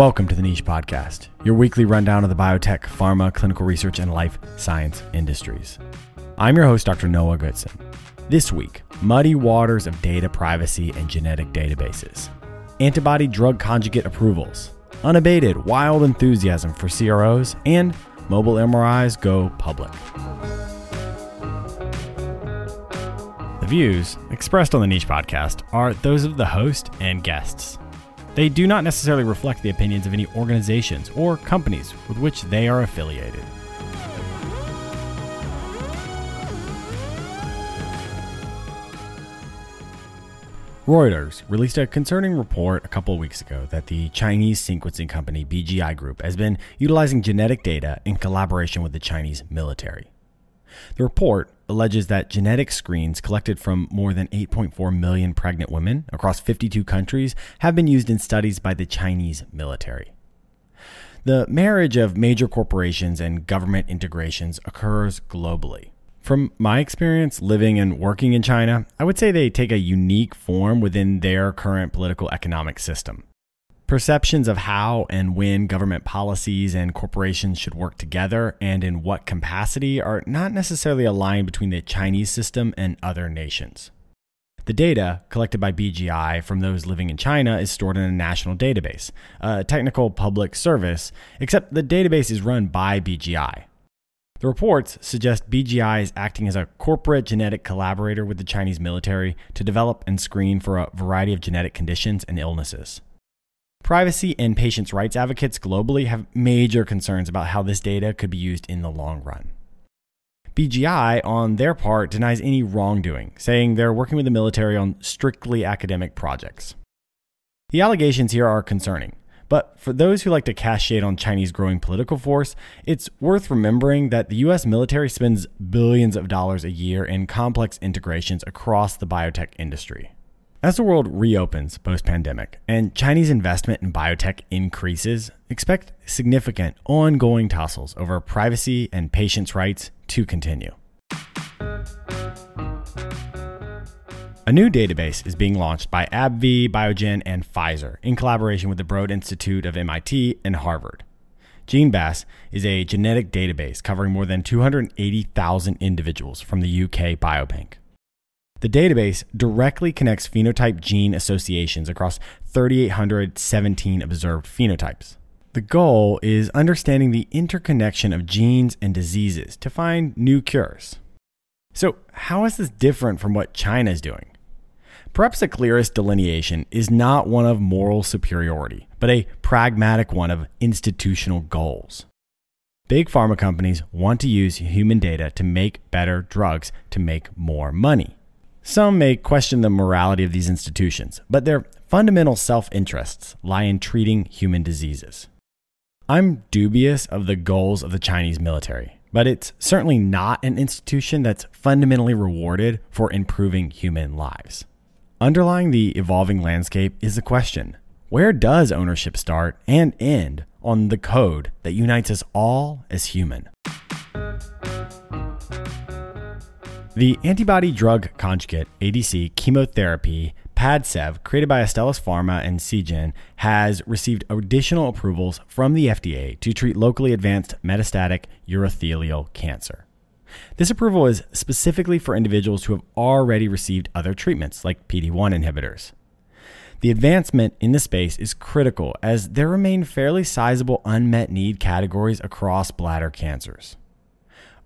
Welcome to the Niche Podcast, your weekly rundown of the biotech, pharma, clinical research, and life science industries. I'm your host, Dr. Noah Goodson. This week, muddy waters of data privacy and genetic databases, antibody drug conjugate approvals, unabated wild enthusiasm for CROs, and mobile MRIs go public. The views expressed on the Niche Podcast are those of the host and guests. They do not necessarily reflect the opinions of any organizations or companies with which they are affiliated. Reuters released a concerning report a couple weeks ago that the Chinese sequencing company BGI Group has been utilizing genetic data in collaboration with the Chinese military. The report alleges that genetic screens collected from more than 8.4 million pregnant women across 52 countries have been used in studies by the Chinese military. The marriage of major corporations and government integrations occurs globally. From my experience living and working in China, I would say they take a unique form within their current political economic system. Perceptions of how and when government policies and corporations should work together and in what capacity are not necessarily aligned between the Chinese system and other nations. The data collected by BGI from those living in China is stored in a national database, a technical public service, except the database is run by BGI. The reports suggest BGI is acting as a corporate genetic collaborator with the Chinese military to develop and screen for a variety of genetic conditions and illnesses. Privacy and patients' rights advocates globally have major concerns about how this data could be used in the long run. BGI, on their part, denies any wrongdoing, saying they're working with the military on strictly academic projects. The allegations here are concerning, but for those who like to cast shade on Chinese growing political force, it's worth remembering that the US military spends billions of dollars a year in complex integrations across the biotech industry. As the world reopens post pandemic and Chinese investment in biotech increases, expect significant ongoing tussles over privacy and patients' rights to continue. A new database is being launched by AbbVie, Biogen, and Pfizer in collaboration with the Broad Institute of MIT and Harvard. GeneBass is a genetic database covering more than 280,000 individuals from the UK Biobank. The database directly connects phenotype gene associations across 3,817 observed phenotypes. The goal is understanding the interconnection of genes and diseases to find new cures. So, how is this different from what China is doing? Perhaps the clearest delineation is not one of moral superiority, but a pragmatic one of institutional goals. Big pharma companies want to use human data to make better drugs to make more money. Some may question the morality of these institutions, but their fundamental self interests lie in treating human diseases. I'm dubious of the goals of the Chinese military, but it's certainly not an institution that's fundamentally rewarded for improving human lives. Underlying the evolving landscape is the question where does ownership start and end on the code that unites us all as human? The antibody drug conjugate ADC chemotherapy Padcev, created by Astellas Pharma and Seagen, has received additional approvals from the FDA to treat locally advanced metastatic urothelial cancer. This approval is specifically for individuals who have already received other treatments, like PD 1 inhibitors. The advancement in the space is critical as there remain fairly sizable unmet need categories across bladder cancers.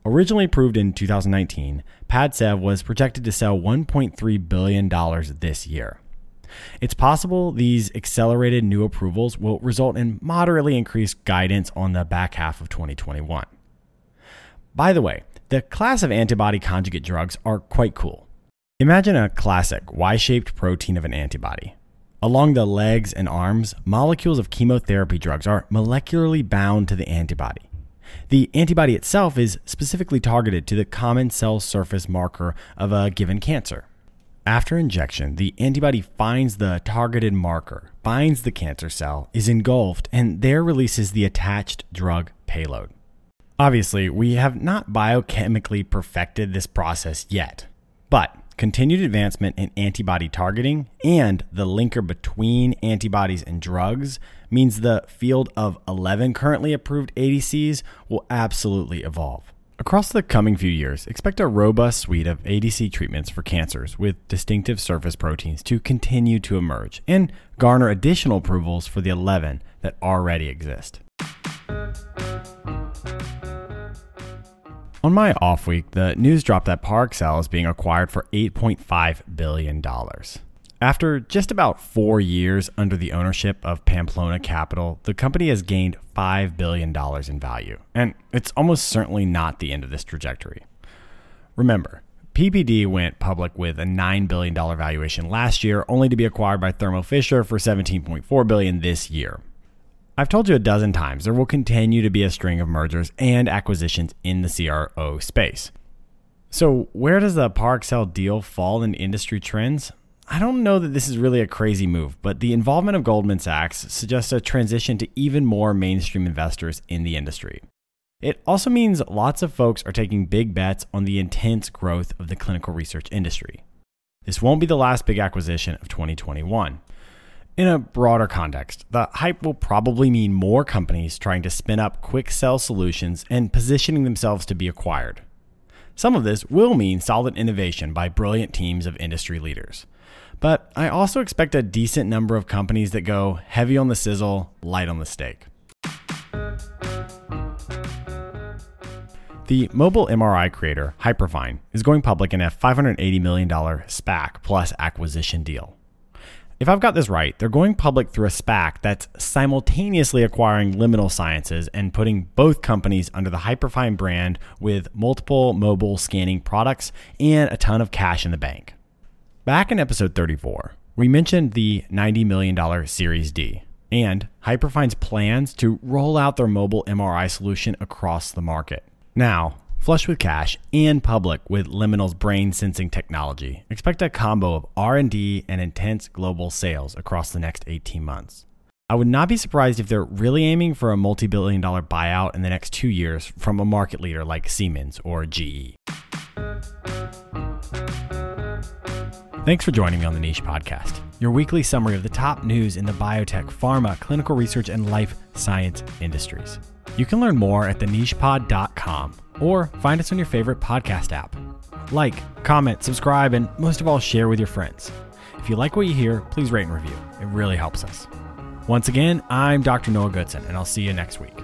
Originally approved in 2019, Padcev was projected to sell $1.3 billion this year. It's possible these accelerated new approvals will result in moderately increased guidance on the back half of 2021. By the way, the class of antibody conjugate drugs are quite cool. Imagine a classic Y shaped protein of an antibody. Along the legs and arms, molecules of chemotherapy drugs are molecularly bound to the antibody. The antibody itself is specifically targeted to the common cell surface marker of a given cancer. After injection, the antibody finds the targeted marker, binds the cancer cell, is engulfed, and there releases the attached drug payload. Obviously, we have not biochemically perfected this process yet, but continued advancement in antibody targeting and the linker between antibodies and drugs means the field of 11 currently approved ADCs will absolutely evolve. Across the coming few years, expect a robust suite of ADC treatments for cancers with distinctive surface proteins to continue to emerge and garner additional approvals for the 11 that already exist. On my off week, the news dropped that Parexel is being acquired for $8.5 billion. After just about four years under the ownership of Pamplona Capital, the company has gained $5 billion in value, and it's almost certainly not the end of this trajectory. Remember, PPD went public with a $9 billion valuation last year, only to be acquired by Thermo Fisher for 17.4 billion this year. I've told you a dozen times there will continue to be a string of mergers and acquisitions in the CRO space. So, where does the Parexel deal fall in industry trends? I don't know that this is really a crazy move, but the involvement of Goldman Sachs suggests a transition to even more mainstream investors in the industry. It also means lots of folks are taking big bets on the intense growth of the clinical research industry. This won't be the last big acquisition of 2021. In a broader context, the hype will probably mean more companies trying to spin up quick sell solutions and positioning themselves to be acquired. Some of this will mean solid innovation by brilliant teams of industry leaders. But I also expect a decent number of companies that go heavy on the sizzle, light on the steak. The mobile MRI creator, Hyperfine, is going public in a $580 million SPAC plus acquisition deal. If I've got this right, they're going public through a SPAC that's simultaneously acquiring Liminal Sciences and putting both companies under the Hyperfine brand with multiple mobile scanning products and a ton of cash in the bank. Back in episode 34, we mentioned the $90 million Series D and Hyperfine's plans to roll out their mobile MRI solution across the market. Now, Flush with cash and public with Liminal's brain sensing technology. Expect a combo of R&D and intense global sales across the next 18 months. I would not be surprised if they're really aiming for a multi-billion dollar buyout in the next 2 years from a market leader like Siemens or GE. Thanks for joining me on the Niche Podcast, your weekly summary of the top news in the biotech, pharma, clinical research, and life science industries. You can learn more at thenichepod.com or find us on your favorite podcast app. Like, comment, subscribe, and most of all, share with your friends. If you like what you hear, please rate and review. It really helps us. Once again, I'm Dr. Noah Goodson, and I'll see you next week.